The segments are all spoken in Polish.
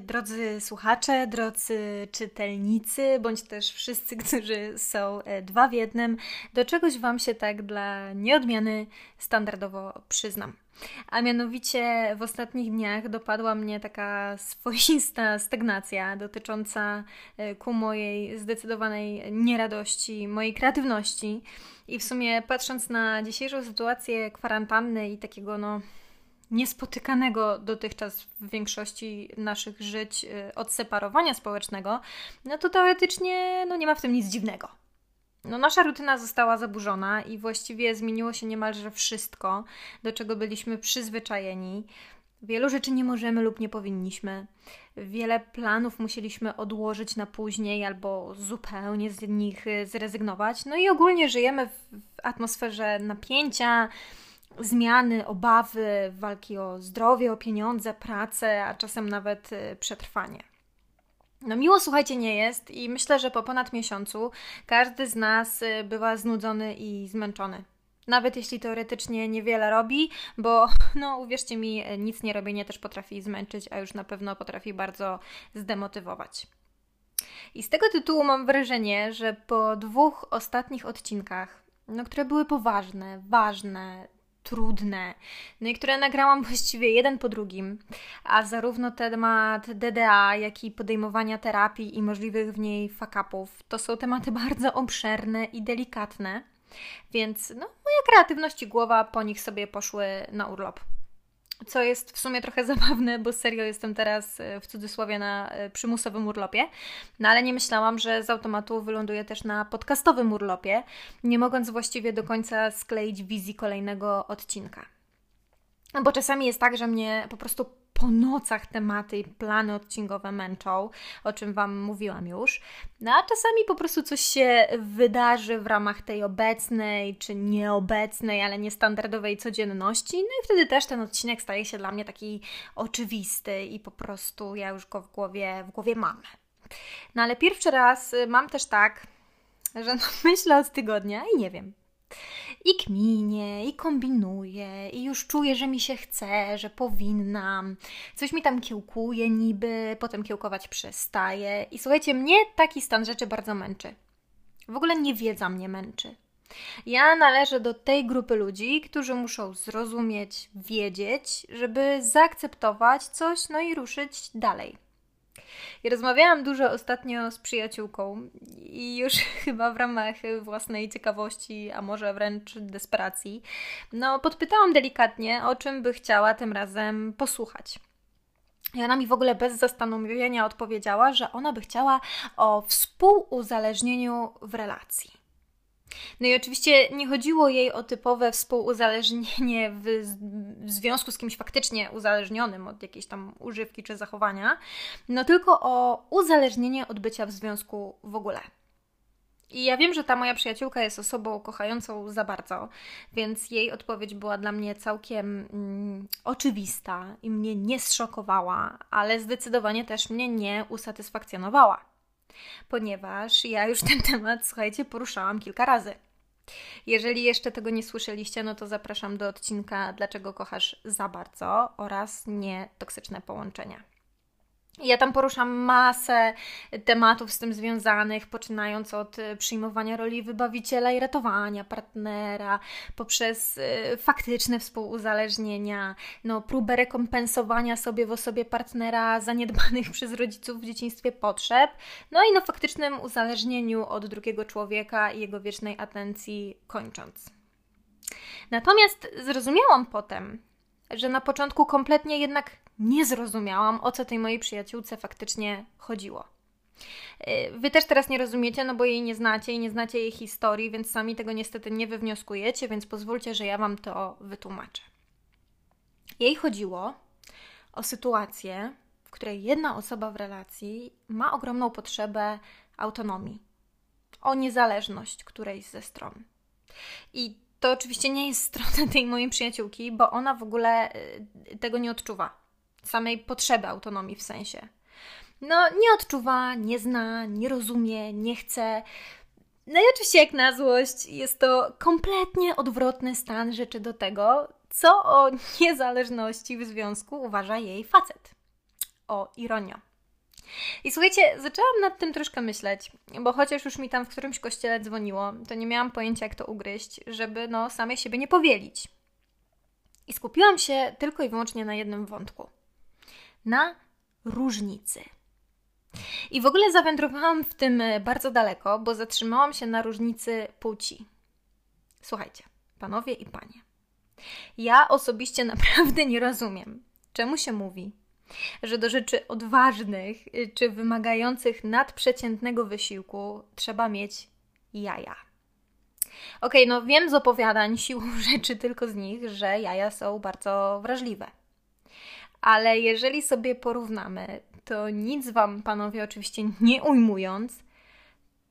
Drodzy słuchacze, drodzy czytelnicy, bądź też wszyscy, którzy są e, dwa w jednym, do czegoś Wam się tak dla nieodmiany standardowo przyznam. A mianowicie w ostatnich dniach dopadła mnie taka swoista stagnacja dotycząca e, ku mojej zdecydowanej nieradości, mojej kreatywności. I w sumie patrząc na dzisiejszą sytuację kwarantanny i takiego no niespotykanego dotychczas w większości naszych żyć y, odseparowania społecznego, no to teoretycznie no nie ma w tym nic dziwnego. No, nasza rutyna została zaburzona i właściwie zmieniło się niemalże wszystko, do czego byliśmy przyzwyczajeni. Wielu rzeczy nie możemy lub nie powinniśmy. Wiele planów musieliśmy odłożyć na później albo zupełnie z nich y, zrezygnować. No i ogólnie żyjemy w atmosferze napięcia, zmiany, obawy, walki o zdrowie, o pieniądze, pracę, a czasem nawet y, przetrwanie. No miło, słuchajcie, nie jest i myślę, że po ponad miesiącu każdy z nas y, bywa znudzony i zmęczony. Nawet jeśli teoretycznie niewiele robi, bo no uwierzcie mi, nic nie robienie też potrafi zmęczyć, a już na pewno potrafi bardzo zdemotywować. I z tego tytułu mam wrażenie, że po dwóch ostatnich odcinkach, no, które były poważne, ważne, trudne, no i które nagrałam właściwie jeden po drugim, a zarówno temat DDA, jak i podejmowania terapii i możliwych w niej fakapów, to są tematy bardzo obszerne i delikatne, więc no, moja kreatywność i głowa po nich sobie poszły na urlop. Co jest w sumie trochę zabawne, bo serio jestem teraz e, w cudzysłowie na e, przymusowym urlopie. No ale nie myślałam, że z automatu wyląduję też na podcastowym urlopie, nie mogąc właściwie do końca skleić wizji kolejnego odcinka. Bo czasami jest tak, że mnie po prostu po nocach tematy i plany odcinkowe męczą, o czym Wam mówiłam już. No a czasami po prostu coś się wydarzy w ramach tej obecnej czy nieobecnej, ale niestandardowej codzienności. No i wtedy też ten odcinek staje się dla mnie taki oczywisty i po prostu ja już go w głowie, w głowie mam. No ale pierwszy raz mam też tak, że no myślę od tygodnia i nie wiem, i kminie, i kombinuję, i już czuję, że mi się chce, że powinnam. Coś mi tam kiełkuje niby, potem kiełkować przestaje. I słuchajcie, mnie taki stan rzeczy bardzo męczy. W ogóle nie wiedza mnie męczy. Ja należę do tej grupy ludzi, którzy muszą zrozumieć, wiedzieć, żeby zaakceptować coś, no i ruszyć dalej. I rozmawiałam dużo ostatnio z przyjaciółką i już chyba w ramach własnej ciekawości, a może wręcz desperacji, no podpytałam delikatnie, o czym by chciała tym razem posłuchać. I ona mi w ogóle bez zastanowienia odpowiedziała, że ona by chciała o współuzależnieniu w relacji. No i oczywiście nie chodziło jej o typowe współuzależnienie w, w, związku z kimś faktycznie uzależnionym od jakiejś tam używki czy zachowania, no tylko o uzależnienie od bycia w związku w ogóle. I ja wiem, że ta moja przyjaciółka jest osobą kochającą za bardzo, więc jej odpowiedź była dla mnie całkiem mm, oczywista i mnie nie zszokowała, ale zdecydowanie też mnie nie usatysfakcjonowała ponieważ ja już ten temat, słuchajcie, poruszałam kilka razy. Jeżeli jeszcze tego nie słyszeliście, no to zapraszam do odcinka Dlaczego kochasz za bardzo oraz nietoksyczne połączenia. Ja tam poruszam masę tematów z tym związanych, poczynając od y, przyjmowania roli wybawiciela i ratowania partnera, poprzez y, faktyczne współuzależnienia, no, próbę rekompensowania sobie w osobie partnera zaniedbanych przez rodziców w dzieciństwie potrzeb, no i no faktycznym uzależnieniu od drugiego człowieka i jego wiecznej atencji kończąc. Natomiast zrozumiałam potem, że na początku kompletnie jednak nie zrozumiałam, o co tej mojej przyjaciółce faktycznie chodziło. Y, wy też teraz nie rozumiecie, no bo jej nie znacie i nie znacie jej historii, więc sami tego niestety nie wywnioskujecie, więc pozwólcie, że ja Wam to wytłumaczę. Jej chodziło o sytuację, w której jedna osoba w relacji ma ogromną potrzebę autonomii, o niezależność którejś ze stron. I to oczywiście nie jest strona tej mojej przyjaciółki, bo ona w ogóle y, tego nie odczuwa samej potrzeby autonomii w sensie. No, nie odczuwa, nie zna, nie rozumie, nie chce. No i oczywiście, jak na złość, jest to kompletnie odwrotny stan rzeczy do tego, co o niezależności w związku uważa jej facet. O ironio. I słuchajcie, zaczęłam nad tym troszkę myśleć, bo chociaż już mi tam w którymś kościele dzwoniło, to nie miałam pojęcia, jak to ugryźć, żeby no samej siebie nie powielić. I skupiłam się tylko i wyłącznie na jednym wątku. Na różnicy. I w ogóle zawędrowałam w tym bardzo daleko, bo zatrzymałam się na różnicy płci. Słuchajcie, panowie i panie. Ja osobiście naprawdę nie rozumiem, czemu się mówi, że do rzeczy odważnych czy wymagających nadprzeciętnego wysiłku trzeba mieć jaja. Okej, okay, no wiem z opowiadań siłą rzeczy tylko z nich, że jaja są bardzo wrażliwe. Ale jeżeli sobie porównamy, to nic Wam, panowie, oczywiście nie ujmując,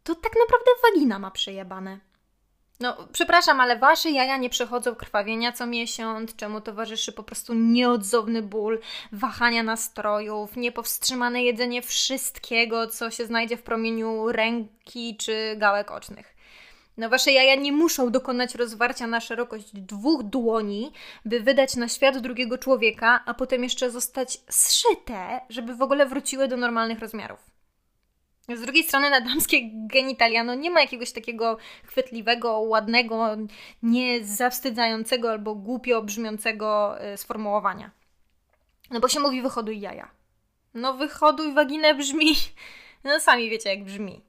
to tak naprawdę wagina ma przejebane. No, przepraszam, ale wasze jaja nie przechodzą krwawienia co miesiąc, czemu towarzyszy po prostu nieodzowny ból, wahania nastrojów, niepowstrzymane jedzenie wszystkiego, co się znajdzie w promieniu ręki czy gałek ocznych. No, wasze jaja nie muszą dokonać rozwarcia na szerokość dwóch dłoni, by wydać na świat drugiego człowieka, a potem jeszcze zostać zszyte, żeby w ogóle wróciły do normalnych rozmiarów. Z drugiej strony na damskie genitalia no nie ma jakiegoś takiego chwytliwego, ładnego, nie zawstydzającego albo głupio brzmiącego y, sformułowania. No bo się mówi wychoduj jaja. No wychoduj waginę brzmi, no sami wiecie jak brzmi.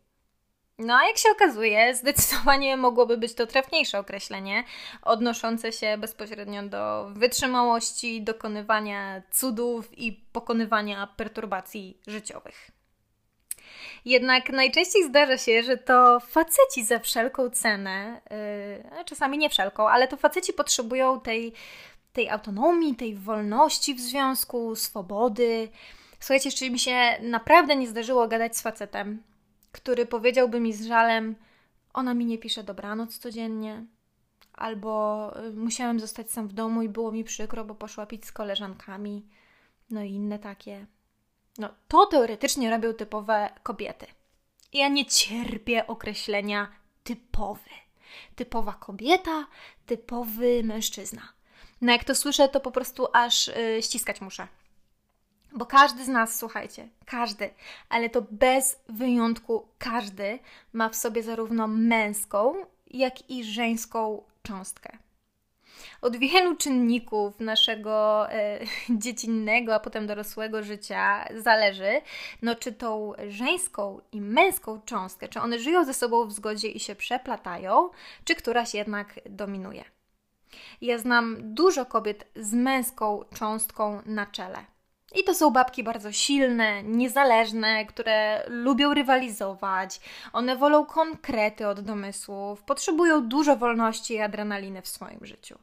No a jak się okazuje, zdecydowanie mogłoby być to trafniejsze określenie, odnoszące się bezpośrednio do wytrzymałości, dokonywania cudów i pokonywania perturbacji życiowych. Jednak najczęściej zdarza się, że to faceci za wszelką cenę, yy, czasami nie wszelką, ale to faceci potrzebują tej, tej autonomii, tej wolności w związku, swobody. Słuchajcie, jeszcze mi się naprawdę nie zdarzyło gadać z facetem, który powiedziałby mi z żalem: Ona mi nie pisze dobranoc codziennie, albo y, musiałem zostać sam w domu i było mi przykro, bo poszła pić z koleżankami, no i inne takie. No, to teoretycznie robią typowe kobiety. Ja nie cierpię określenia typowy. Typowa kobieta, typowy mężczyzna. No, jak to słyszę, to po prostu aż yy, ściskać muszę. Bo każdy z nas, słuchajcie, każdy, ale to bez wyjątku każdy ma w sobie zarówno męską, jak i żeńską cząstkę. Od wielu czynników naszego e, dziecinnego, a potem dorosłego życia zależy, no, czy tą żeńską i męską cząstkę, czy one żyją ze sobą w zgodzie i się przeplatają, czy któraś jednak dominuje. Ja znam dużo kobiet z męską cząstką na czele. I to są babki bardzo silne, niezależne, które lubią rywalizować. One wolą konkrety od domysłów, potrzebują dużo wolności i adrenaliny w swoim życiu.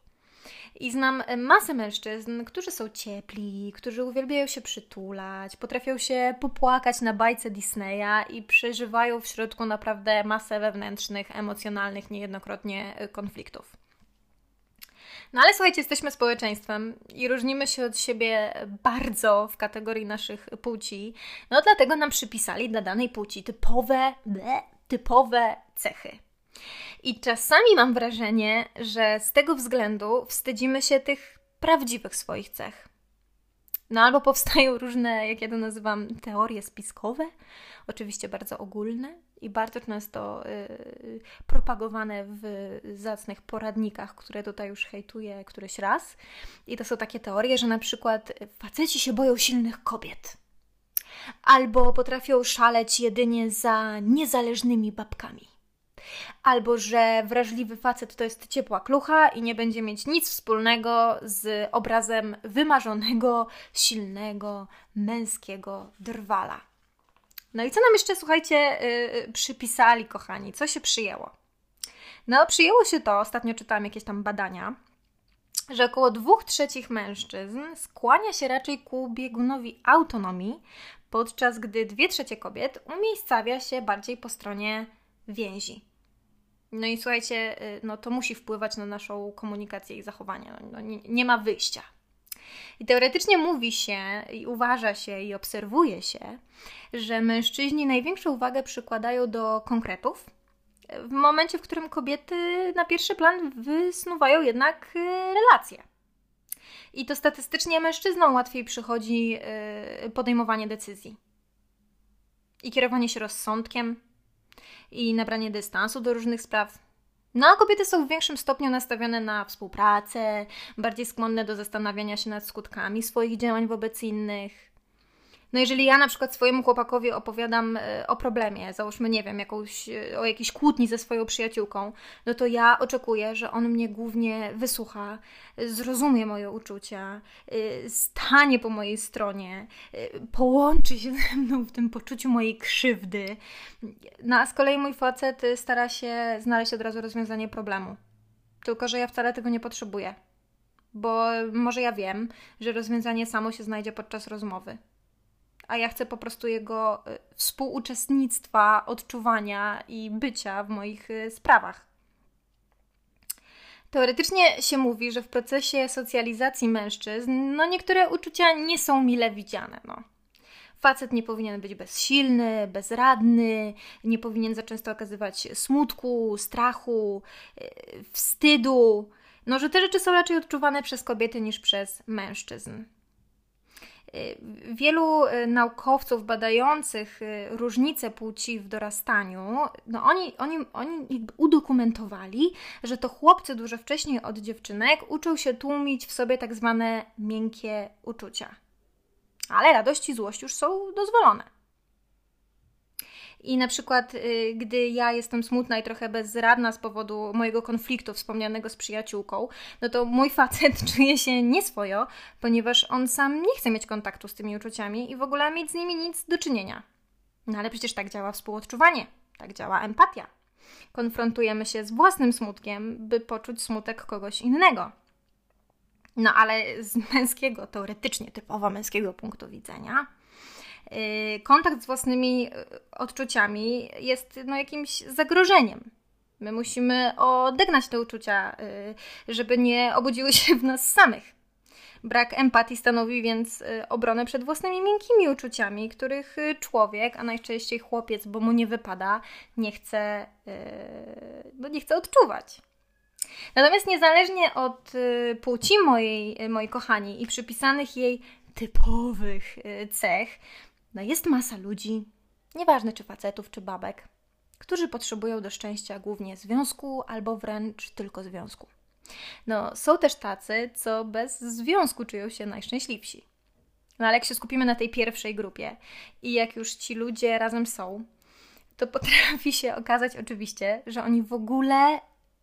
I znam masę mężczyzn, którzy są ciepli, którzy uwielbiają się przytulać, potrafią się popłakać na bajce Disneya i przeżywają w środku naprawdę masę wewnętrznych, emocjonalnych, niejednokrotnie konfliktów. No ale słuchajcie, jesteśmy społeczeństwem i różnimy się od siebie bardzo w kategorii naszych płci. No dlatego nam przypisali dla danej płci typowe, ble, typowe cechy. I czasami mam wrażenie, że z tego względu wstydzimy się tych prawdziwych swoich cech. No albo powstają różne, jak ja to nazywam, teorie spiskowe, oczywiście bardzo ogólne i bardzo często yy, propagowane w zacnych poradnikach, które tutaj już hejtuję któryś raz. I to są takie teorie, że na przykład faceci się boją silnych kobiet. Albo potrafią szaleć jedynie za niezależnymi babkami albo że wrażliwy facet to jest ciepła klucha i nie będzie mieć nic wspólnego z obrazem wymarzonego, silnego, męskiego drwala. No i co nam jeszcze, słuchajcie, yy, przypisali, kochani? Co się przyjęło? No, przyjęło się to, ostatnio czytałam jakieś tam badania, że około dwóch trzecich mężczyzn skłania się raczej ku biegunowi autonomii, podczas gdy dwie trzecie kobiet umiejscawia się bardziej po stronie więzi. No i słuchajcie, y, no to musi wpływać na naszą komunikację i zachowanie. No, no, nie, nie ma wyjścia. I teoretycznie mówi się i uważa się i obserwuje się, że mężczyźni największą uwagę przykładają do konkretów, w momencie, w którym kobiety na pierwszy plan wysnuwają jednak y, relacje. I to statystycznie mężczyznom łatwiej przychodzi yy, podejmowanie decyzji. I kierowanie się rozsądkiem, i nabranie dystansu do różnych spraw. No a kobiety są w większym stopniu nastawione na współpracę, bardziej skłonne do zastanawiania się nad skutkami swoich działań wobec innych. No jeżeli ja na przykład swojemu chłopakowi opowiadam e, o problemie, załóżmy, nie wiem, jakąś, e, o jakiejś kłótni ze swoją przyjaciółką, no to ja oczekuję, że on mnie głównie wysłucha, zrozumie moje uczucia, e, stanie po mojej stronie, połączy się ze mną w tym poczuciu mojej krzywdy. No a z kolei mój facet stara się znaleźć od razu rozwiązanie problemu. Tylko, że ja wcale tego nie potrzebuję. Bo może ja wiem, że rozwiązanie samo się znajdzie podczas rozmowy a ja chcę po prostu jego y, współuczestnictwa, odczuwania i bycia w moich y, sprawach. Teoretycznie się mówi, że w procesie socjalizacji mężczyzn, no niektóre uczucia nie są mile widziane. No. Facet nie powinien być bezsilny, bezradny, nie powinien za często okazywać smutku, strachu, y, wstydu. No, że te rzeczy są raczej odczuwane przez kobiety niż przez mężczyzn. Y, wielu y, naukowców badających y, różnice płci w dorastaniu, no oni, oni, oni udokumentowali, że to chłopcy dużo wcześniej od dziewczynek uczą się tłumić w sobie tak zwane miękkie uczucia. Ale radość i złość już są dozwolone. I na przykład, y, gdy ja jestem smutna i trochę bezradna z powodu mojego konfliktu wspomnianego z przyjaciółką, no to mój facet czuje się nieswojo, ponieważ on sam nie chce mieć kontaktu z tymi uczuciami i w ogóle mieć z nimi nic do czynienia. No ale przecież tak działa współodczuwanie, tak działa empatia. Konfrontujemy się z własnym smutkiem, by poczuć smutek kogoś innego. No ale z męskiego, teoretycznie typowo męskiego punktu widzenia, kontakt z własnymi y, odczuciami jest no, jakimś zagrożeniem. My musimy odegnać te uczucia, y, żeby nie obudziły się w nas samych. Brak empatii stanowi więc obronę przed własnymi miękkimi uczuciami, których człowiek, a najczęściej chłopiec, bo mu nie wypada, nie chce, no nie chce odczuwać. Natomiast niezależnie od płci mojej, mojej kochani i przypisanych jej typowych cech, no jest masa ludzi, nieważne czy facetów, czy babek, którzy potrzebują do szczęścia głównie związku albo wręcz tylko związku. No, są też tacy, co bez związku czują się najszczęśliwsi. No ale jak się skupimy na tej pierwszej grupie i jak już ci ludzie razem są, to potrafi się okazać oczywiście, że oni w ogóle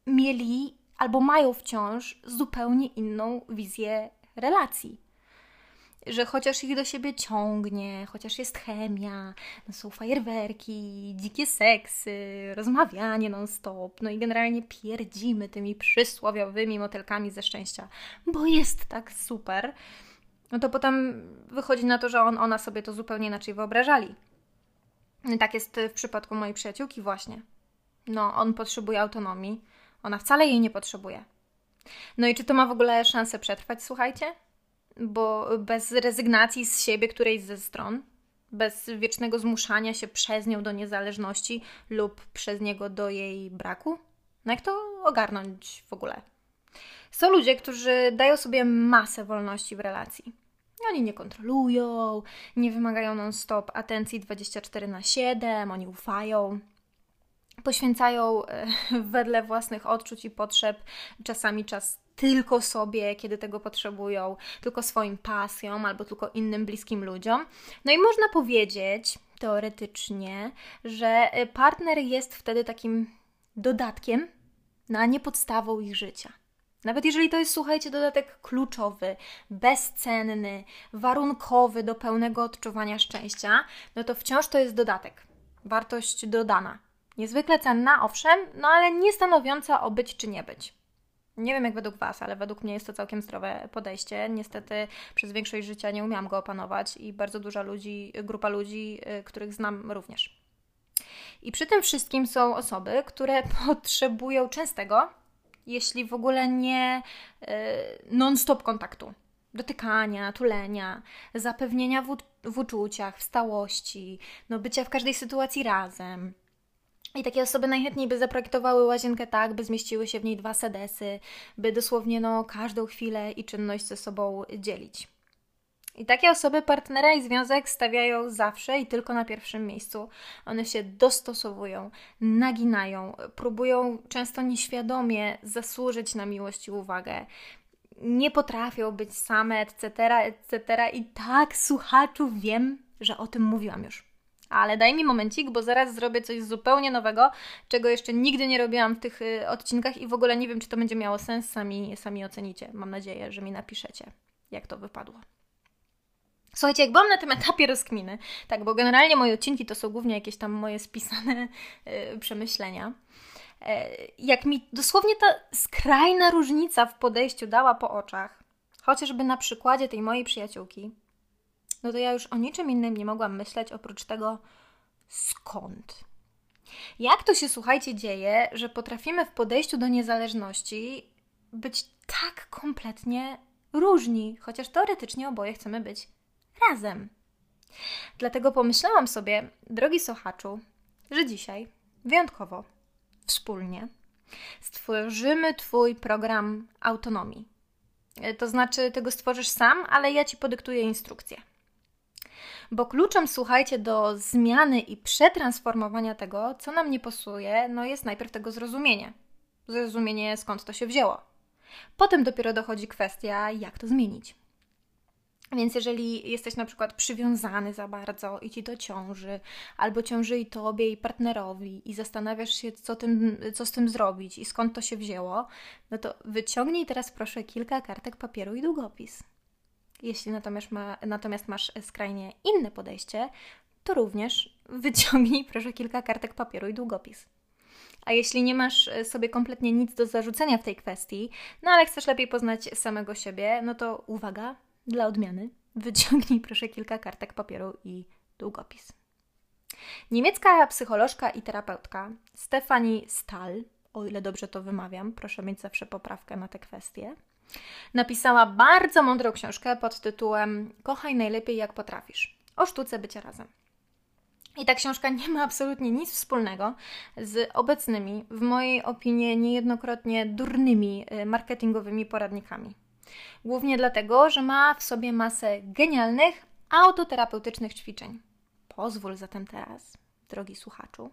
mieli albo mają wciąż zupełnie inną wizję relacji że chociaż ich do siebie ciągnie, chociaż jest chemia, no są fajerwerki, dzikie seksy, rozmawianie non-stop, no i generalnie pierdzimy tymi przysłowiowymi motelkami ze szczęścia, bo jest tak super, no to potem wychodzi na to, że on, ona sobie to zupełnie inaczej wyobrażali. I tak jest w przypadku mojej przyjaciółki właśnie. No, on potrzebuje autonomii, ona wcale jej nie potrzebuje. No i czy to ma w ogóle szansę przetrwać, słuchajcie? Bo bez rezygnacji z siebie którejś ze stron, bez wiecznego zmuszania się przez nią do niezależności lub przez niego do jej braku? No jak to ogarnąć w ogóle? Są ludzie, którzy dają sobie masę wolności w relacji. Oni nie kontrolują, nie wymagają non-stop atencji 24 na 7, oni ufają, poświęcają e, wedle własnych odczuć i potrzeb czasami czas tylko sobie, kiedy tego potrzebują, tylko swoim pasjom albo tylko innym bliskim ludziom. No i można powiedzieć teoretycznie, że y, partner jest wtedy takim dodatkiem, no a nie podstawą ich życia. Nawet jeżeli to jest, słuchajcie, dodatek kluczowy, bezcenny, warunkowy do pełnego odczuwania szczęścia, no to wciąż to jest dodatek, wartość dodana. Niezwykle cenna, owszem, no ale nie stanowiąca o być czy nie być. Nie wiem jak według Was, ale według mnie jest to całkiem zdrowe podejście. Niestety przez większość życia nie umiałam go opanować i bardzo duża ludzi, grupa ludzi, y, których znam również. I przy tym wszystkim są osoby, które potrzebują częstego, jeśli w ogóle nie y, non-stop kontaktu. Dotykania, tulenia, zapewnienia w, w uczuciach, w stałości, no bycia w każdej sytuacji razem, I takie osoby najchętniej by zaprojektowały łazienkę tak, by zmieściły się w niej dwa sedesy, by dosłownie no, każdą chwilę i czynność ze sobą dzielić. I takie osoby partnera i związek stawiają zawsze i tylko na pierwszym miejscu. One się dostosowują, naginają, próbują często nieświadomie zasłużyć na miłość i uwagę. Nie potrafią być same, etc., etc. I tak, słuchaczu, wiem, że o tym mówiłam już. Ale daj mi momencik, bo zaraz zrobię coś zupełnie nowego, czego jeszcze nigdy nie robiłam w tych y, odcinkach i w ogóle nie wiem, czy to będzie miało sens. Sami, sami ocenicie. Mam nadzieję, że mi napiszecie, jak to wypadło. Słuchajcie, jak byłam na tym etapie rozkminy, tak, bo generalnie moje odcinki to są głównie jakieś tam moje spisane yy, przemyślenia. Yy, jak mi dosłownie ta skrajna różnica w podejściu dała po oczach, chociażby na przykładzie tej mojej przyjaciółki, no to ja już o niczym innym nie mogłam myśleć oprócz tego, skąd. Jak to się, słuchajcie, dzieje, że potrafimy w podejściu do niezależności być tak kompletnie różni, chociaż teoretycznie oboje chcemy być razem. Dlatego pomyślałam sobie, drogi słuchaczu, że dzisiaj wyjątkowo, wspólnie, stworzymy Twój program autonomii. To znaczy, Ty go stworzysz sam, ale ja Ci podyktuję instrukcję. Bo kluczem, słuchajcie, do zmiany i przetransformowania tego, co nam nie pasuje, no jest najpierw tego zrozumienie. Zrozumienie, skąd to się wzięło. Potem dopiero dochodzi kwestia, jak to zmienić. Więc jeżeli jesteś na przykład przywiązany za bardzo i ci to ciąży, albo ciąży i tobie, i partnerowi, i zastanawiasz się, co, tym, co z tym zrobić i skąd to się wzięło, no to wyciągnij teraz proszę kilka kartek papieru i długopis. Jeśli natomiast, ma, natomiast masz skrajnie inne podejście, to również wyciągnij proszę kilka kartek papieru i długopis. A jeśli nie masz sobie kompletnie nic do zarzucenia w tej kwestii, no ale chcesz lepiej poznać samego siebie, no to uwaga, dla odmiany, wyciągnij proszę kilka kartek papieru i długopis. Niemiecka psycholożka i terapeutka Stefanie Stahl, o ile dobrze to wymawiam, proszę mieć zawsze poprawkę na te kwestie, napisała bardzo mądrą książkę pod tytułem Kochaj najlepiej jak potrafisz o sztuce bycia razem. I ta książka nie ma absolutnie nic wspólnego z obecnymi, w mojej opinii, niejednokrotnie durnymi y, marketingowymi poradnikami. Głównie dlatego, że ma w sobie masę genialnych, autoterapeutycznych ćwiczeń. Pozwól zatem teraz, drogi słuchaczu.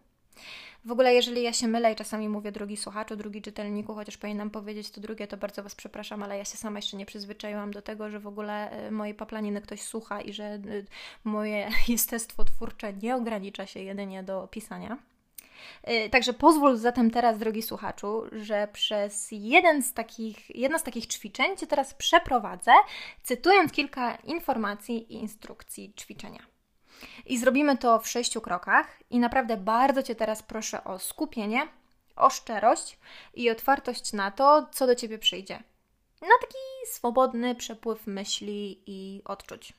W ogóle, jeżeli ja się mylę i czasami mówię drugi słuchaczu, drugi czytelniku, chociaż powinnam powiedzieć to drugie, to bardzo Was przepraszam, ale ja się sama jeszcze nie przyzwyczaiłam do tego, że w ogóle y, mojej paplaniny ktoś słucha i że y, moje jestestwo twórcze nie ogranicza się jedynie do pisania. Y, także pozwól zatem teraz, drogi słuchaczu, że przez jeden z takich, jedno z takich ćwiczeń Cię teraz przeprowadzę, cytując kilka informacji i instrukcji ćwiczenia. I zrobimy to w sześciu krokach i naprawdę bardzo Cię teraz proszę o skupienie, o szczerość i otwartość na to, co do Ciebie przyjdzie. Na taki swobodny przepływ myśli i odczuć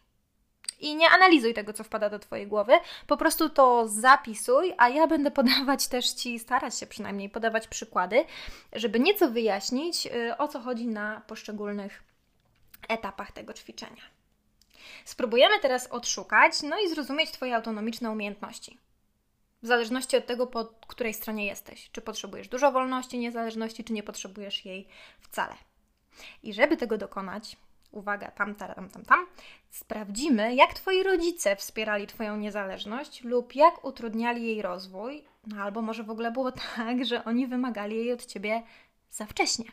i nie analizuj tego, co wpada do Twojej głowy, po prostu to zapisuj, a ja będę podawać też Ci, starać się przynajmniej podawać przykłady, żeby nieco wyjaśnić, y, o co chodzi na poszczególnych etapach tego ćwiczenia. Spróbujemy teraz odszukać, no i zrozumieć Twoje autonomiczne umiejętności. W zależności od tego, po której stronie jesteś. Czy potrzebujesz dużo wolności, niezależności, czy nie potrzebujesz jej wcale. I żeby tego dokonać, uwaga, tam, tam, tam, tam, sprawdzimy, jak Twoi rodzice wspierali Twoją niezależność lub jak utrudniali jej rozwój, no albo może w ogóle było tak, że oni wymagali jej od Ciebie za wcześnie.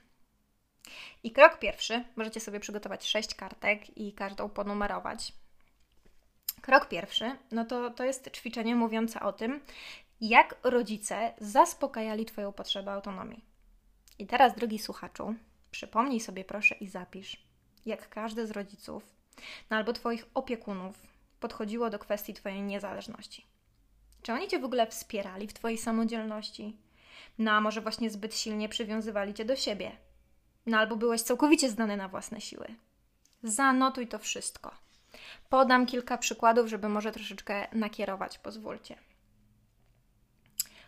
I krok pierwszy, możecie sobie przygotować sześć kartek i każdą ponumerować. Krok pierwszy, no to, to jest ćwiczenie mówiące o tym, jak rodzice zaspokajali Twoją potrzebę autonomii. I teraz, drogi słuchaczu, przypomnij sobie proszę i zapisz, jak każdy z rodziców, no albo Twoich opiekunów podchodziło do kwestii Twojej niezależności. Czy oni Cię w ogóle wspierali w Twojej samodzielności? No a może właśnie zbyt silnie przywiązywali Cię do siebie? No albo byłeś całkowicie zdany na własne siły? Zanotuj to wszystko. Podam kilka przykładów, żeby może troszeczkę nakierować, pozwólcie.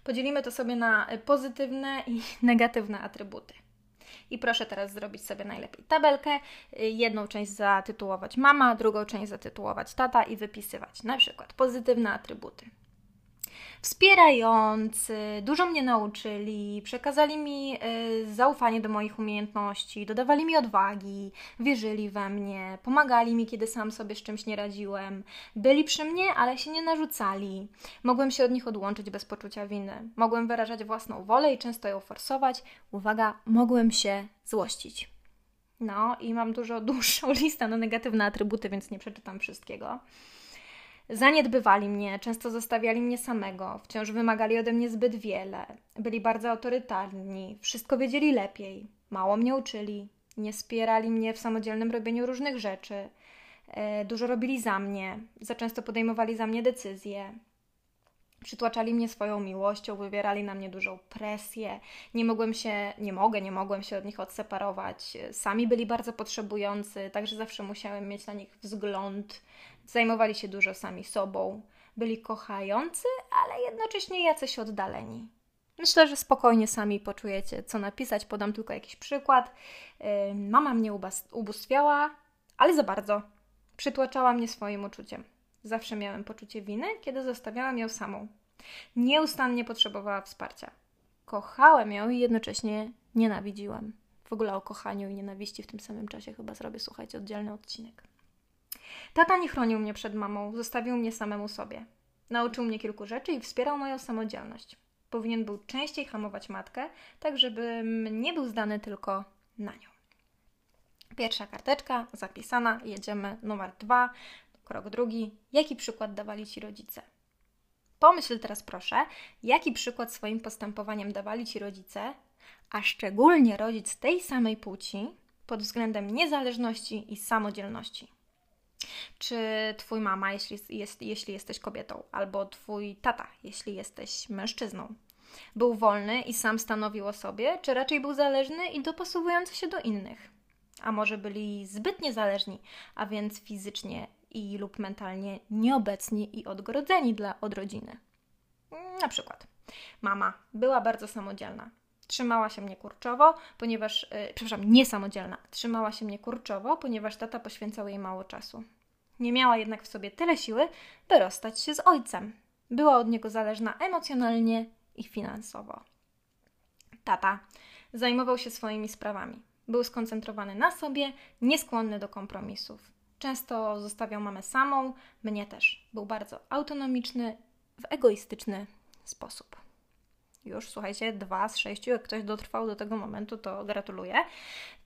Podzielimy to sobie na pozytywne i negatywne atrybuty. I proszę teraz zrobić sobie najlepiej tabelkę, jedną część zatytułować mama, drugą część zatytułować tata i wypisywać na przykład pozytywne atrybuty. Wspierający, dużo mnie nauczyli, przekazali mi y, zaufanie do moich umiejętności, dodawali mi odwagi, wierzyli we mnie, pomagali mi, kiedy sam sobie z czymś nie radziłem, byli przy mnie, ale się nie narzucali. Mogłem się od nich odłączyć bez poczucia winy, mogłem wyrażać własną wolę i często ją forsować. Uwaga, mogłem się złościć. No i mam dużo dłuższą listę na negatywne atrybuty, więc nie przeczytam wszystkiego. Zaniedbywali mnie, często zostawiali mnie samego, wciąż wymagali ode mnie zbyt wiele, byli bardzo autorytarni, wszystko wiedzieli lepiej, mało mnie uczyli, nie wspierali mnie w samodzielnym robieniu różnych rzeczy, e, dużo robili za mnie, za często podejmowali za mnie decyzje, przytłaczali mnie swoją miłością, wywierali na mnie dużą presję. Nie mogłem się, nie mogę, nie mogłem się od nich odseparować. Sami byli bardzo potrzebujący, także zawsze musiałem mieć na nich wzgląd. Zajmowali się dużo sami sobą. Byli kochający, ale jednocześnie jacyś oddaleni. Myślę, że spokojnie sami poczujecie, co napisać. Podam tylko jakiś przykład. Mama mnie ubóstwiała, ale za bardzo. Przytłaczała mnie swoim uczuciem. Zawsze miałem poczucie winy, kiedy zostawiałam ją samą. Nieustannie potrzebowała wsparcia. Kochałem ją i jednocześnie nienawidziłam. W ogóle o kochaniu i nienawiści w tym samym czasie chyba zrobię, słuchajcie, oddzielny odcinek. Tata nie chronił mnie przed mamą, zostawił mnie samemu sobie. Nauczył mnie kilku rzeczy i wspierał moją samodzielność. Powinien był częściej hamować matkę, tak żebym nie był zdany tylko na nią. Pierwsza karteczka zapisana, jedziemy numer dwa. Krok drugi. Jaki przykład dawali Ci rodzice? Pomyśl teraz proszę, jaki przykład swoim postępowaniem dawali Ci rodzice, a szczególnie rodzic tej samej płci pod względem niezależności i samodzielności. Czy Twój mama, jeśli, jest, jeśli jesteś kobietą, albo Twój tata, jeśli jesteś mężczyzną, był wolny i sam stanowił o sobie, czy raczej był zależny i dopasowujący się do innych? A może byli zbyt niezależni, a więc fizycznie i lub mentalnie nieobecni i odgrodzeni dla, od rodziny. Na przykład mama była bardzo samodzielna. Trzymała się mnie kurczowo, ponieważ, yy, przepraszam, niesamodzielna. Trzymała się mnie kurczowo, ponieważ tata poświęcał jej mało czasu. Nie miała jednak w sobie tyle siły, by rozstać się z ojcem. Była od niego zależna emocjonalnie i finansowo. Tata zajmował się swoimi sprawami. Był skoncentrowany na sobie, nieskłonny do kompromisów. Często zostawiał mamę samą, mnie też. Był bardzo autonomiczny, w egoistyczny sposób. Już słuchajcie, dwa z sześciu. Jak ktoś dotrwał do tego momentu, to gratuluję.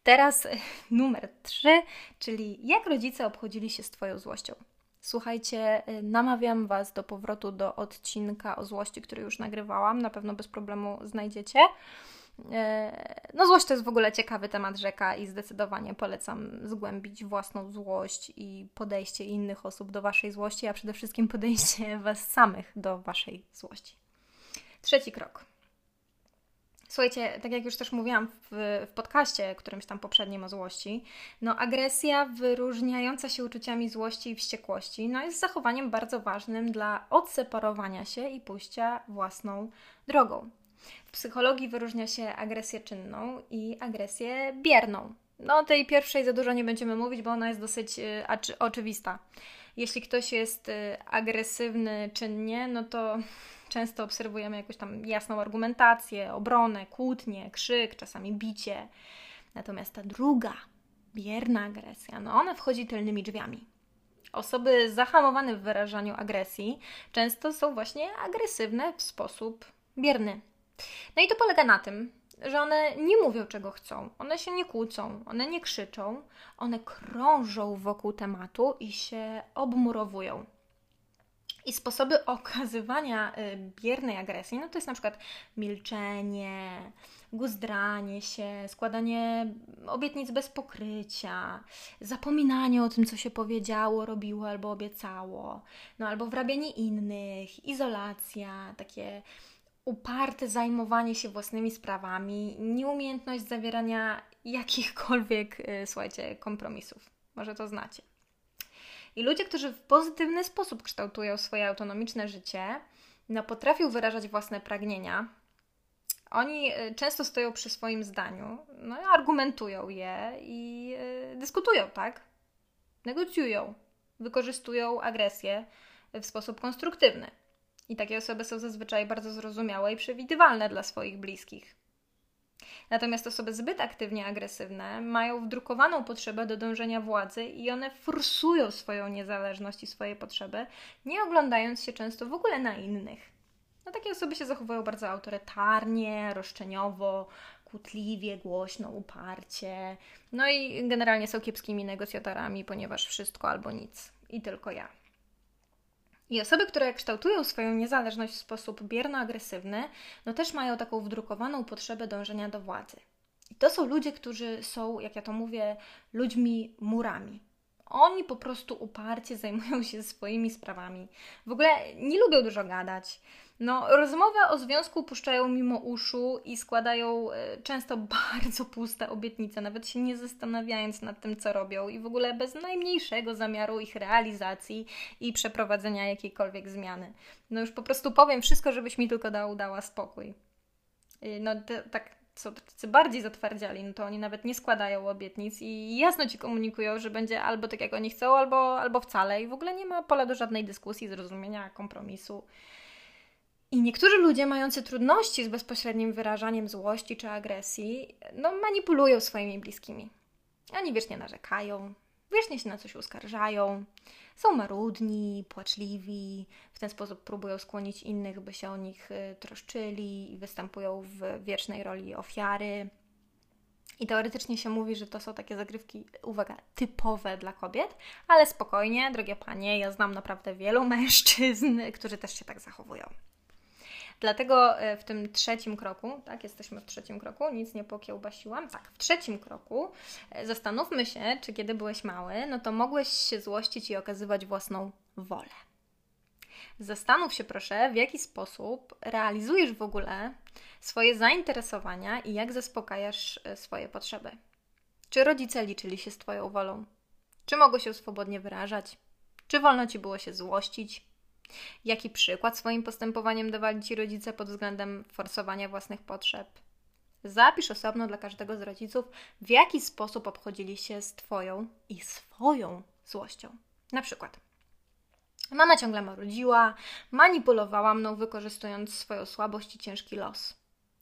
Teraz numer trzy, czyli jak rodzice obchodzili się z Twoją złością. Słuchajcie, namawiam Was do powrotu do odcinka o złości, który już nagrywałam. Na pewno bez problemu znajdziecie. E, no, złość to jest w ogóle ciekawy temat rzeka i zdecydowanie polecam zgłębić własną złość i podejście innych osób do waszej złości, a przede wszystkim podejście was samych do waszej złości. Trzeci krok. Słuchajcie, tak jak już też mówiłam w, w podcaście, którymś tam poprzednim o złości, no agresja wyróżniająca się uczuciami złości i wściekłości, no jest zachowaniem bardzo ważnym dla odseparowania się i pójścia własną drogą. W psychologii wyróżnia się agresję czynną i agresję bierną. No, tej pierwszej za dużo nie będziemy mówić, bo ona jest dosyć y, oczywista. Jeśli ktoś jest y, agresywny czynnie, no to często obserwujemy jakąś tam jasną argumentację, obronę, kłótnię, krzyk, czasami bicie. Natomiast ta druga, bierna agresja, no ona wchodzi tylnymi drzwiami. Osoby zahamowane w wyrażaniu agresji często są właśnie agresywne w sposób bierny. No i to polega na tym, że one nie mówią, czego chcą, one się nie kłócą, one nie krzyczą, one krążą wokół tematu i się obmurowują. I sposoby okazywania y, biernej agresji, no to jest na przykład milczenie, guzdranie się, składanie obietnic bez pokrycia, zapominanie o tym, co się powiedziało, robiło albo obiecało, no albo wrabianie innych, izolacja, takie uparte zajmowanie się własnymi sprawami, nieumiejętność zawierania jakichkolwiek, y, słuchajcie, kompromisów. Może to znacie. I ludzie, którzy w pozytywny sposób kształtują swoje autonomiczne życie, no potrafią wyrażać własne pragnienia. Oni y, często stoją przy swoim zdaniu, no argumentują je i y, dyskutują, tak? Negocjują, wykorzystują agresję w sposób konstruktywny. I takie osoby są zazwyczaj bardzo zrozumiałe i przewidywalne dla swoich bliskich. Natomiast osoby zbyt aktywnie agresywne mają wdrukowaną potrzebę do dążenia władzy i one forsują swoją niezależność i swoje potrzeby, nie oglądając się często w ogóle na innych. No, takie osoby się zachowują bardzo autorytarnie, roszczeniowo, kłótliwie, głośno, uparcie. No i generalnie są kiepskimi negocjatorami, ponieważ wszystko albo nic i tylko ja. I osoby, które kształtują swoją niezależność w sposób bierno-agresywny, no też mają taką wdrukowaną potrzebę dążenia do władzy. I to są ludzie, którzy są, jak ja to mówię, ludźmi murami. Oni po prostu uparcie zajmują się swoimi sprawami. W ogóle nie lubią dużo gadać. No, rozmowę o związku puszczają mimo uszu i składają e, często bardzo puste obietnice, nawet się nie zastanawiając nad tym, co robią i w ogóle bez najmniejszego zamiaru ich realizacji i przeprowadzenia jakiejkolwiek zmiany. No już po prostu powiem wszystko, żebyś mi tylko dał, dała spokój. No te, tak są tacy bardziej zatwardziali, no to oni nawet nie składają obietnic i jasno Ci komunikują, że będzie albo tak, jak oni chcą, albo, albo wcale i w ogóle nie ma pola do żadnej dyskusji, zrozumienia, kompromisu. I niektórzy ludzie mający trudności z bezpośrednim wyrażaniem złości czy agresji, no manipulują swoimi bliskimi. Oni wiecznie narzekają, wiecznie się na coś uskarżają, są marudni, płaczliwi, w ten sposób próbują skłonić innych, by się o nich y, troszczyli i występują w wiecznej roli ofiary. I teoretycznie się mówi, że to są takie zagrywki, uwaga, typowe dla kobiet, ale spokojnie, drogie panie, ja znam naprawdę wielu mężczyzn, którzy też się tak zachowują. Dlatego e, w tym trzecim kroku, tak, jesteśmy w trzecim kroku, nic nie pokiełbasiłam, tak, w trzecim kroku e, zastanówmy się, czy kiedy byłeś mały, no to mogłeś się złościć i okazywać własną wolę. Zastanów się proszę, w jaki sposób realizujesz w ogóle swoje zainteresowania i jak zaspokajasz e, swoje potrzeby. Czy rodzice liczyli się z Twoją wolą? Czy mogło się swobodnie wyrażać? Czy wolno Ci było się złościć? Jaki przykład swoim postępowaniem dawali Ci rodzice pod względem forsowania własnych potrzeb? Zapisz osobno dla każdego z rodziców, w jaki sposób obchodzili się z Twoją i swoją złością. Na przykład, mama ciągle marudziła, manipulowała mną, wykorzystując swoją słabość i ciężki los.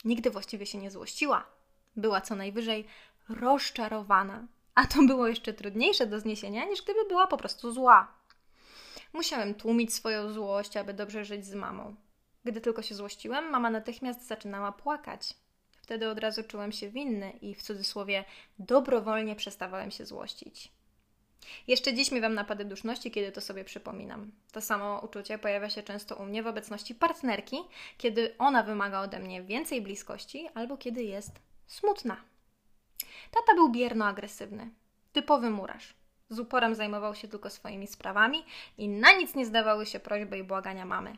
Nigdy właściwie się nie złościła. Była co najwyżej rozczarowana, a to było jeszcze trudniejsze do zniesienia, niż gdyby była po prostu zła. Musiałem tłumić swoją złość, aby dobrze żyć z mamą. Gdy tylko się złościłem, mama natychmiast zaczynała płakać. Wtedy od razu czułem się winny i w cudzysłowie dobrowolnie przestawałem się złościć. Jeszcze dziś miewam napady duszności, kiedy to sobie przypominam. To samo uczucie pojawia się często u mnie w obecności partnerki, kiedy ona wymaga ode mnie więcej bliskości albo kiedy jest smutna. Tata był bierno-agresywny, typowy murarz. Z uporem zajmował się tylko swoimi sprawami i na nic nie zdawały się prośby i błagania mamy.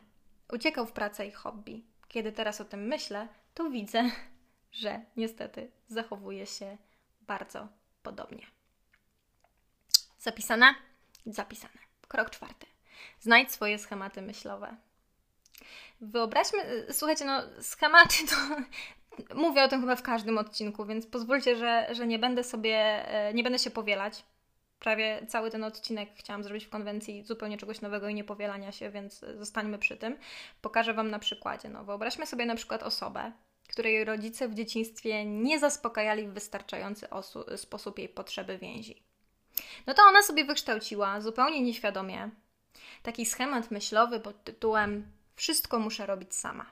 Uciekał w pracę i hobby. Kiedy teraz o tym myślę, to widzę, że niestety zachowuje się bardzo podobnie. Zapisane? Zapisane. Krok czwarty. Znajdź swoje schematy myślowe. Wyobraźmy, słuchajcie, no schematy to mówię o tym chyba w każdym odcinku, więc pozwólcie, że, że nie będę sobie, e, nie będę się powielać prawie cały ten odcinek chciałam zrobić w konwencji zupełnie czegoś nowego i niepowielania się, więc zostańmy przy tym. Pokażę Wam na przykładzie. No, wyobraźmy sobie na przykład osobę, której rodzice w dzieciństwie nie zaspokajali w wystarczający sposób jej potrzeby więzi. No to ona sobie wykształciła zupełnie nieświadomie taki schemat myślowy pod tytułem Wszystko muszę robić sama.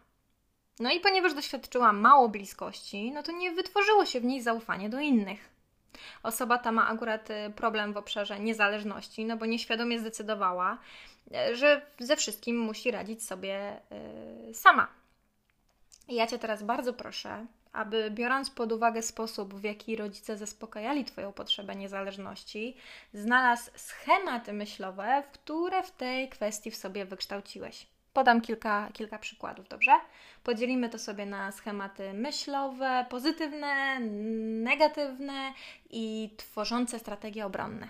No i ponieważ doświadczyła mało bliskości, no to nie wytworzyło się w niej zaufanie do innych. Osoba ta ma akurat y, problem w obszarze niezależności, no bo nieświadomie zdecydowała, y, że ze wszystkim musi radzić sobie y, sama. Ja Cię teraz bardzo proszę, aby biorąc pod uwagę sposób, w jaki rodzice zaspokajali Twoją potrzebę niezależności, znalazł schematy myślowe, które w tej kwestii w sobie wykształciłeś. Podam kilka, kilka przykładów, dobrze? Podzielimy to sobie na schematy myślowe, pozytywne, negatywne i tworzące strategie obronne.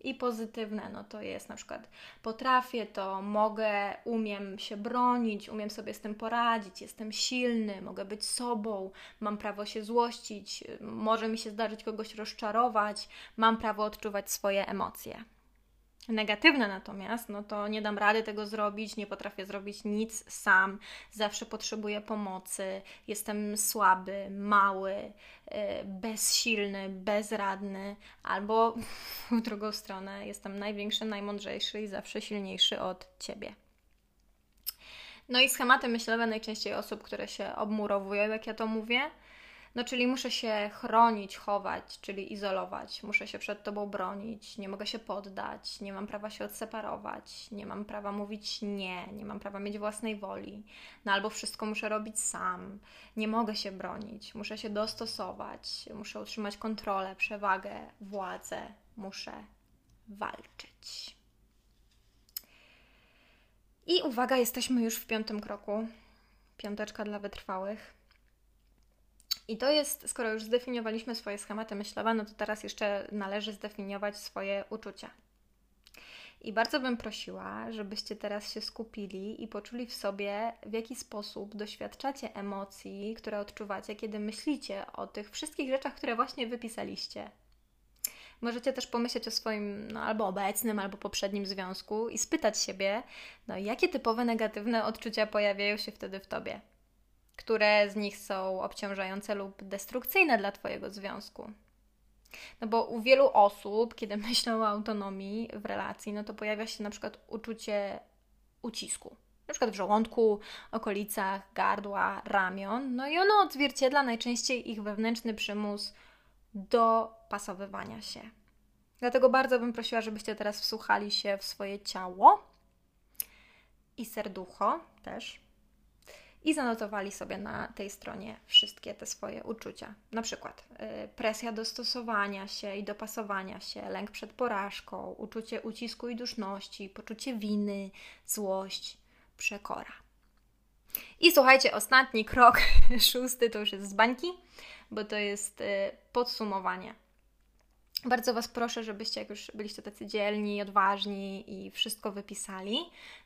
I pozytywne, no to jest na przykład potrafię, to mogę, umiem się bronić, umiem sobie z tym poradzić, jestem silny, mogę być sobą, mam prawo się złościć, może mi się zdarzyć kogoś rozczarować, mam prawo odczuwać swoje emocje. Negatywne natomiast, no to nie dam rady tego zrobić, nie potrafię zrobić nic sam, zawsze potrzebuję pomocy, jestem słaby, mały, y, bezsilny, bezradny, albo w drugą stronę jestem największy, najmądrzejszy i zawsze silniejszy od ciebie. No i schematy myślowe najczęściej osób, które się obmurowują, jak ja to mówię, no, czyli muszę się chronić, chować, czyli izolować, muszę się przed tobą bronić, nie mogę się poddać, nie mam prawa się odseparować, nie mam prawa mówić nie, nie mam prawa mieć własnej woli, no albo wszystko muszę robić sam, nie mogę się bronić, muszę się dostosować, muszę utrzymać kontrolę, przewagę, władzę, muszę walczyć. I uwaga, jesteśmy już w piątym kroku. Piąteczka dla wytrwałych. I to jest, skoro już zdefiniowaliśmy swoje schematy myślowe, no to teraz jeszcze należy zdefiniować swoje uczucia. I bardzo bym prosiła, żebyście teraz się skupili i poczuli w sobie, w jaki sposób doświadczacie emocji, które odczuwacie, kiedy myślicie o tych wszystkich rzeczach, które właśnie wypisaliście. Możecie też pomyśleć o swoim no, albo obecnym, albo poprzednim związku i spytać siebie, no, jakie typowe negatywne odczucia pojawiają się wtedy w tobie które z nich są obciążające lub destrukcyjne dla Twojego związku. No bo u wielu osób, kiedy myślą o autonomii w relacji, no to pojawia się na przykład uczucie ucisku. Na przykład w żołądku, okolicach gardła, ramion. No i ono odzwierciedla najczęściej ich wewnętrzny przymus do pasowywania się. Dlatego bardzo bym prosiła, żebyście teraz wsłuchali się w swoje ciało i serducho też i zanotowali sobie na tej stronie wszystkie te swoje uczucia. Na przykład yy, presja dostosowania się i dopasowania się, lęk przed porażką, uczucie ucisku i duszności, poczucie winy, złość, przekora. I słuchajcie, ostatni krok, szósty, to już jest z bańki, bo to jest yy, podsumowanie bardzo Was proszę, żebyście, jak już byliście tacy dzielni, odważni i wszystko wypisali,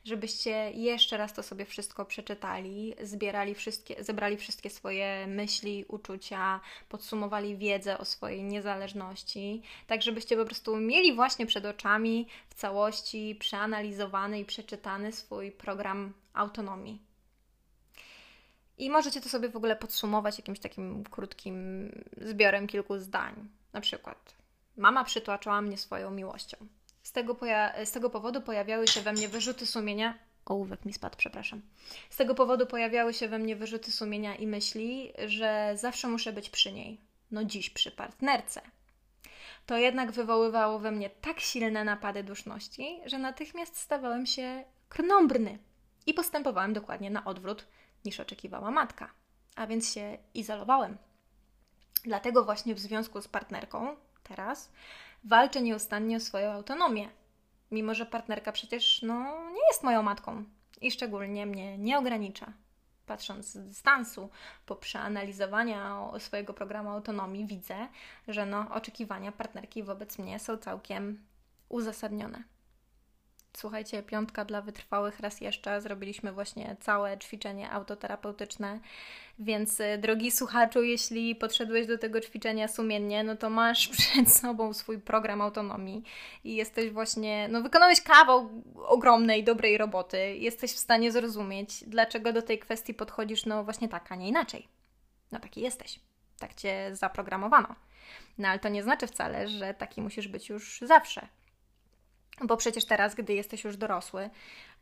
żebyście jeszcze raz to sobie wszystko przeczytali, zbierali wszystkie, zebrali wszystkie swoje myśli, uczucia, podsumowali wiedzę o swojej niezależności, tak żebyście po prostu mieli właśnie przed oczami w całości przeanalizowany i przeczytany swój program autonomii. I możecie to sobie w ogóle podsumować jakimś takim krótkim zbiorem kilku zdań. Na przykład, Mama przytłaczała mnie swoją miłością. Z tego, z tego powodu pojawiały się we mnie wyrzuty sumienia. Ołówek mi spadł, przepraszam. Z tego powodu pojawiały się we mnie wyrzuty sumienia i myśli, że zawsze muszę być przy niej. No dziś przy partnerce. To jednak wywoływało we mnie tak silne napady duszności, że natychmiast stawałem się krnąbrny i postępowałem dokładnie na odwrót niż oczekiwała matka. A więc się izolowałem. Dlatego właśnie w związku z partnerką teraz, walczę nieustannie o swoją autonomię. Mimo, że partnerka przecież no, nie jest moją matką i szczególnie mnie nie ogranicza. Patrząc z dystansu, po przeanalizowaniu swojego programu autonomii, widzę, że no, oczekiwania partnerki wobec mnie są całkiem uzasadnione. Słuchajcie, piątka dla wytrwałych raz jeszcze. Zrobiliśmy właśnie całe ćwiczenie autoterapeutyczne, więc y, drogi słuchaczu, jeśli podszedłeś do tego ćwiczenia sumiennie, no to masz przed sobą swój program autonomii i jesteś właśnie, no wykonałeś kawał ogromnej, dobrej roboty. Jesteś w stanie zrozumieć, dlaczego do tej kwestii podchodzisz, no właśnie tak, a nie inaczej. No taki jesteś. Tak cię zaprogramowano. No ale to nie znaczy wcale, że taki musisz być już zawsze bo przecież teraz, gdy jesteś już dorosły,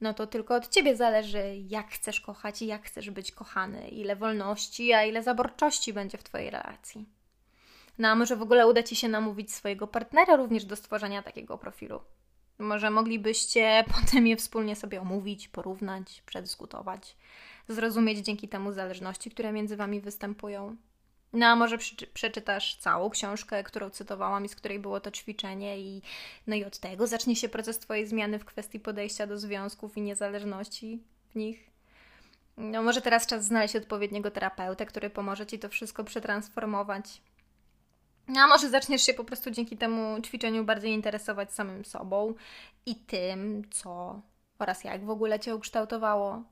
no to tylko od ciebie zależy, jak chcesz kochać i jak chcesz być kochany, ile wolności, a ile zaborczości będzie w twojej relacji. No a może w ogóle uda ci się namówić swojego partnera również do stworzenia takiego profilu. Może moglibyście potem je wspólnie sobie omówić, porównać, przedyskutować, zrozumieć dzięki temu zależności, które między wami występują. No a może przeczytasz całą książkę, którą cytowałam i z której było to ćwiczenie i no i od tego zacznie się proces Twojej zmiany w kwestii podejścia do związków i niezależności w nich. No może teraz czas znaleźć odpowiedniego terapeutę, który pomoże Ci to wszystko przetransformować. No, a może zaczniesz się po prostu dzięki temu ćwiczeniu bardziej interesować samym sobą i tym, co oraz jak w ogóle Cię ukształtowało.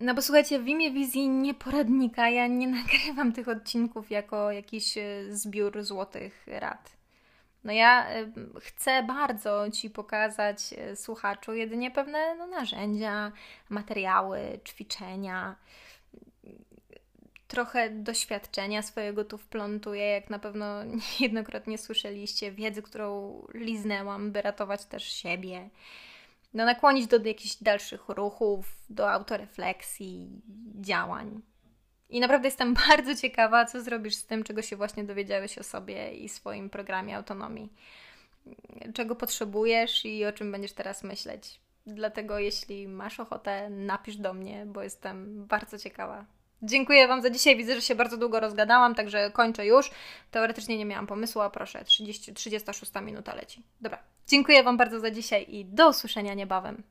No bo słuchajcie, w imię wizji nieporadnika ja nie nagrywam tych odcinków jako jakiś e, zbiór złotych rad. No ja chcę bardzo Ci pokazać, e, słuchaczu, jedynie pewne no, narzędzia, materiały, ćwiczenia, trochę doświadczenia swojego tu wplątuję, jak na pewno niejednokrotnie słyszeliście, wiedzy, którą liznęłam, by ratować też siebie. No, nakłonić do, jakichś dalszych ruchów, do autorefleksji, działań. I naprawdę jestem bardzo ciekawa, co zrobisz z tym, czego się właśnie dowiedziałeś o sobie i swoim programie autonomii. Czego potrzebujesz i o czym będziesz teraz myśleć. Dlatego, jeśli masz ochotę, napisz do mnie, bo jestem bardzo ciekawa. Dziękuję Wam za dzisiaj. Widzę, że się bardzo długo rozgadałam, także kończę już. Teoretycznie nie miałam pomysłu, a proszę, 30, 36 minuta leci. Dobra. Dziękuję Wam bardzo za dzisiaj i do usłyszenia niebawem.